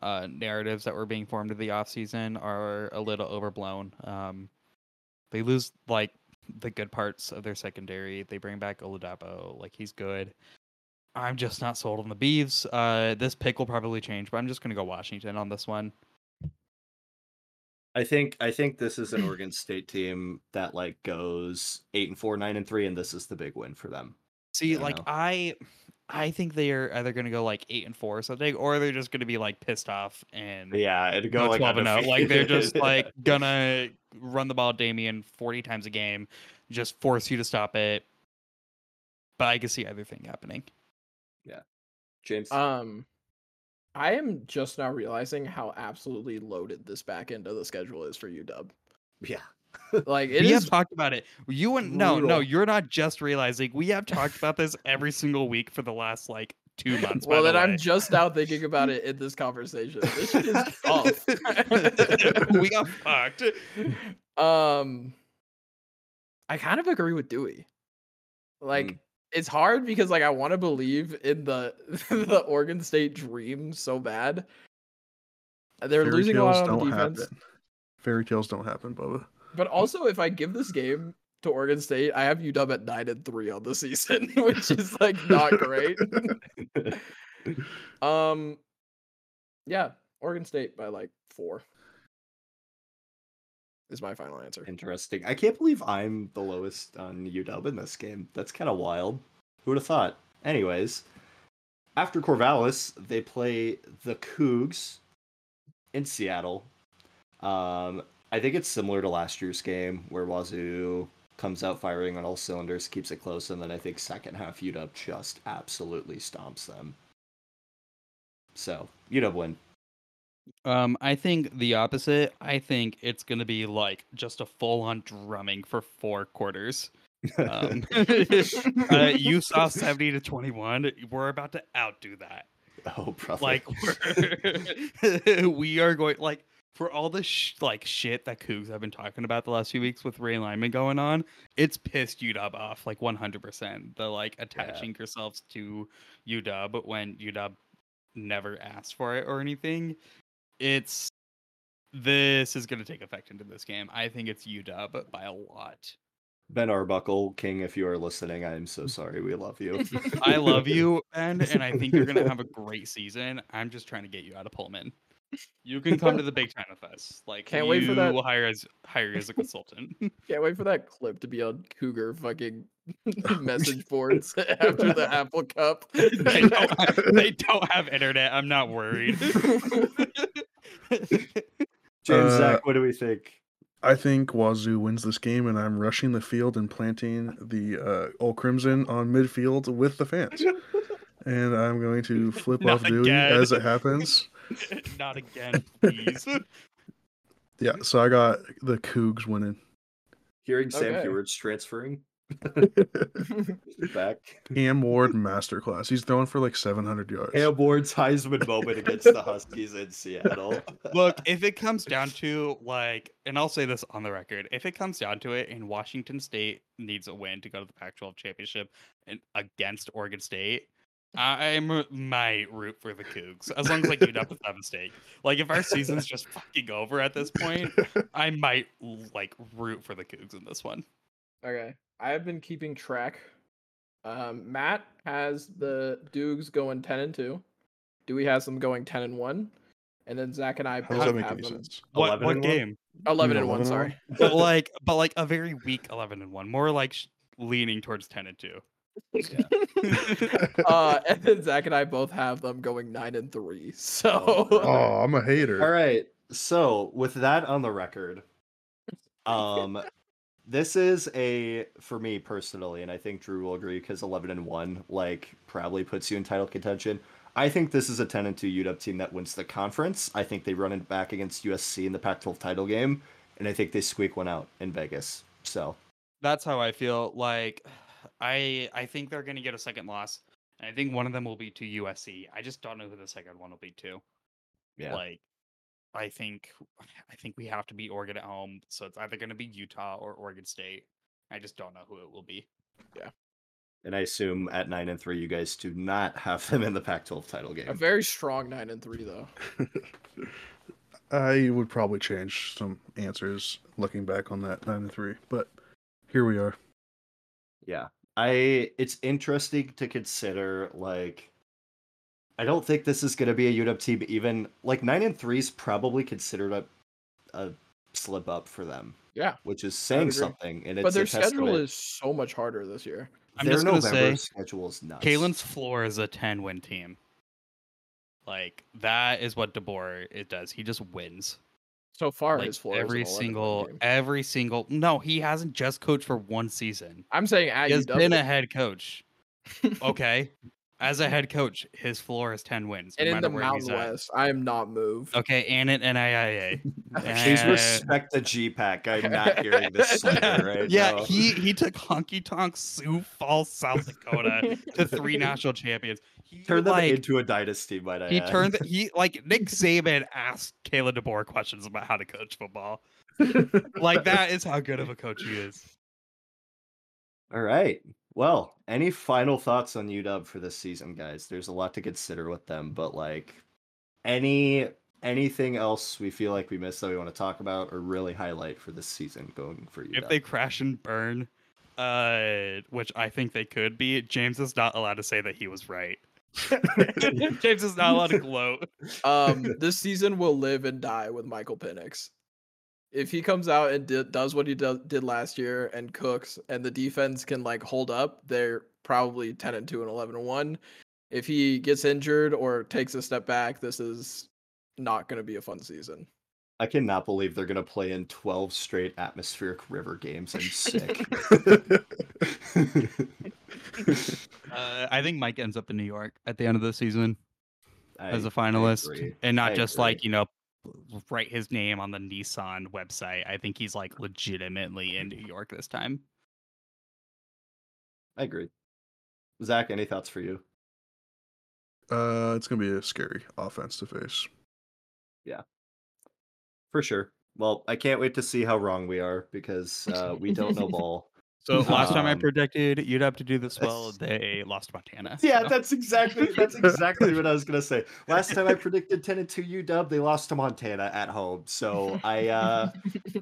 uh, narratives that were being formed in the offseason are a little overblown. Um, they lose like the good parts of their secondary. They bring back Oladapo, like he's good. I'm just not sold on the Beavs. Uh, this pick will probably change, but I'm just gonna go Washington on this one. I think I think this is an Oregon State team that like goes eight and four, nine and three, and this is the big win for them. See, like know. I, I think they are either gonna go like eight and four or something, or they're just gonna be like pissed off and Yeah, it'd go go like 12 and 0. Like they're just like gonna run the ball at Damien 40 times a game, just force you to stop it. But I can see either thing happening. Yeah, James. Um, I am just now realizing how absolutely loaded this back end of the schedule is for UW. yeah, Like it we is have talked about it. You and no, no, you're not just realizing. We have talked about this every single week for the last like two months. well, then the I'm just now thinking about it in this conversation. This is tough. we got fucked. Um, I kind of agree with Dewey. Like, Mm. it's hard because like I want to believe in the the Oregon State dream so bad. They're Fairy losing a lot on the defense, happen. Fairy tales don't happen, Bubba. But also if I give this game to Oregon State, I have UW at nine and three on the season, which is like not great. um, yeah, Oregon State by like four is my final answer. Interesting. I can't believe I'm the lowest on UW in this game. That's kind of wild. Who would have thought? Anyways, after Corvallis, they play the Cougs in Seattle. Um, I think it's similar to last year's game where Wazoo comes out firing on all cylinders, keeps it close, and then I think second half UW just absolutely stomps them. So UW win. Um, I think the opposite. I think it's gonna be like just a full-on drumming for four quarters. Um, uh, you saw seventy to twenty-one. We're about to outdo that. oh, brother. Like we're, we are going like for all the sh- like shit that Cougs have been talking about the last few weeks with realignment going on. It's pissed UW off like one hundred percent. The like attaching yourselves to UW when UW never asked for it or anything. It's this is going to take effect into this game. I think it's UW by a lot. Ben Arbuckle, King, if you are listening, I am so sorry. We love you. I love you, Ben, and I think you're going to have a great season. I'm just trying to get you out of Pullman. You can come to the Big Ten with us. Like, Can't wait for that- you Hire as hire you as a consultant. Can't wait for that clip to be on Cougar fucking message boards after the Apple Cup. they, don't have, they don't have internet. I'm not worried. James, Uh, Zach, what do we think? I think Wazoo wins this game, and I'm rushing the field and planting the uh, Old Crimson on midfield with the fans. And I'm going to flip Not off Dewey again. as it happens. not again, please. Yeah, so I got the Cougs winning. Hearing Sam Okay. Huard's transferring back. Cam Ward masterclass. He's throwing for like 700 yards. Cam Ward's Heisman moment against the Huskies in Seattle. Look, if it comes down to like, and I'll say this on the record, if it comes down to it, and Washington State needs a win to go to the Pac-12 championship and against Oregon State, I m- might root for the Cougs as long as I UW doesn't have a mistake. Like if our season's just fucking over at this point, I might like root for the Cougs in this one. Okay. I have been keeping track. Um, Matt has the Dukes going 10 and 2. Dewey has them going 10 and 1. And then Zach and I How does both that make have any them sense? What 11 what and one? game? 11 and 1, and sorry. But like, but like a very weak eleven and one, more like leaning towards ten and two. uh, and then Zach and I both have them going 9 and 3. So Oh, I'm a hater. All right. So with that on the record, um, this is a for me personally, and I think Drew will agree because eleven and one like probably puts you in title contention. I think this is a ten and two UW team that wins the conference. I think they run it back against USC in the Pac-12 title game, and I think they squeak one out in Vegas. So That's how I feel. Like, I I think they're gonna get a second loss, and I think one of them will be to USC. I just don't know who the second one will be to. yeah, Like, I think I think we have to beat Oregon at home, so it's either gonna be Utah or Oregon State. I just don't know who it will be. Yeah. And I assume at nine and three, you guys do not have them in the Pac-12 title game. a very strong 9 and 3 though. I would probably change some answers looking back on that 9 and 3, but here we are. Yeah. I it's interesting to consider like I don't think this is gonna be a UW team even like nine and three is probably considered a a slip up for them, Yeah. which is saying something. And it's But their schedule testament- is so much harder this year. I'm their just gonna November say, schedule is nuts. Kalen's floor is a ten win team. Like that is what DeBoer it does. He just wins. So far, like his floor every single every single no, he hasn't just coached for one season. I'm saying at He has UW. been a head coach. Okay. As a head coach, his floor is ten wins. No and in the where he's Mountain at. West, I am not moved. Okay, and at NAIA. Please respect the G Pack. I'm not hearing this slander right yeah, now. he he took Honky Tonk Sioux Falls, South Dakota to three national champions. He turned them into a dynasty, might I he add. turned the, he like Nick Saban asked Kalen DeBoer questions about how to coach football. Like that is how good of a coach he is. All right. Well, any final thoughts on UW for this season, guys? There's a lot to consider with them, but like any anything else we feel like we missed that we want to talk about or really highlight for this season going for UW? If they crash and burn, uh, which I think they could be, James is not allowed to say that he was right. James is not allowed to gloat. Um, this season will live and die with Michael Penix. If he comes out and di- does what he do- did last year and cooks, and the defense can like hold up, they're probably ten and two and eleven and one. If he gets injured or takes a step back, this is not going to be a fun season. I cannot believe they're gonna play in 12 straight atmospheric river games. I'm sick. Uh, I think Mike ends up in New York at the end of the season as a finalist, and not I just agree. like you know write his name on the Nissan website. I think he's like legitimately in New York this time. I agree. Zach, any thoughts for you? Uh, it's gonna be a scary offense to face. Yeah, for sure. Well, I can't wait to see how wrong we are because uh, we don't know ball. So last time I Um, predicted you'd have to do this well, they lost Montana. Yeah, so- that's exactly that's exactly what I was gonna say. Last time I predicted ten and two UW, they lost to Montana at home. So I uh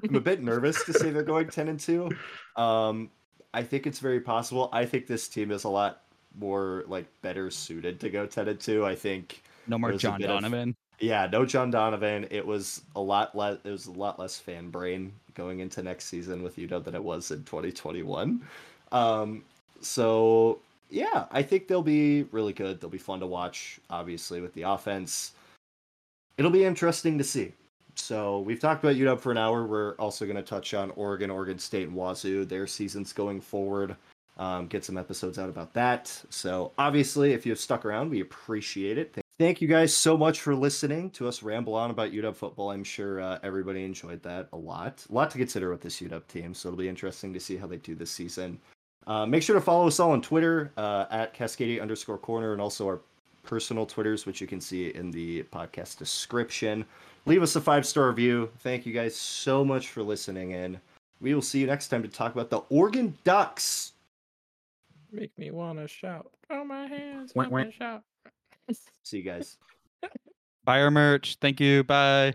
I'm a bit nervous to say they're going ten and two. Um I think it's very possible. I think this team is a lot more like better suited to go ten and two. I think no more John bit of- Donovan. Yeah, no John Donovan. It was a lot less. It was a lot less fan brain going into next season with UW than it was in 2021. Um, so yeah, I think they'll be really good. They'll be fun to watch. Obviously, with the offense, it'll be interesting to see. So we've talked about UW for an hour. We're also going to touch on Oregon, Oregon State, and Wazoo, their seasons going forward. Um, get some episodes out about that. So obviously, if you've stuck around, we appreciate it. Thank you guys so much for listening to us ramble on about UW football. I'm sure uh, everybody enjoyed that a lot. A lot to consider with this UW team, so it'll be interesting to see how they do this season. Uh, make sure to follow us all on Twitter uh, at Cascadia underscore corner and also our personal Twitters, which you can see in the podcast description. Leave us a five star review. Thank you guys so much for listening in. We will see you next time to talk about the Oregon Ducks. Make me wanna shout. Throw my hands Wait, up wait. shout. See you guys. Buy our merch. Thank you. Bye.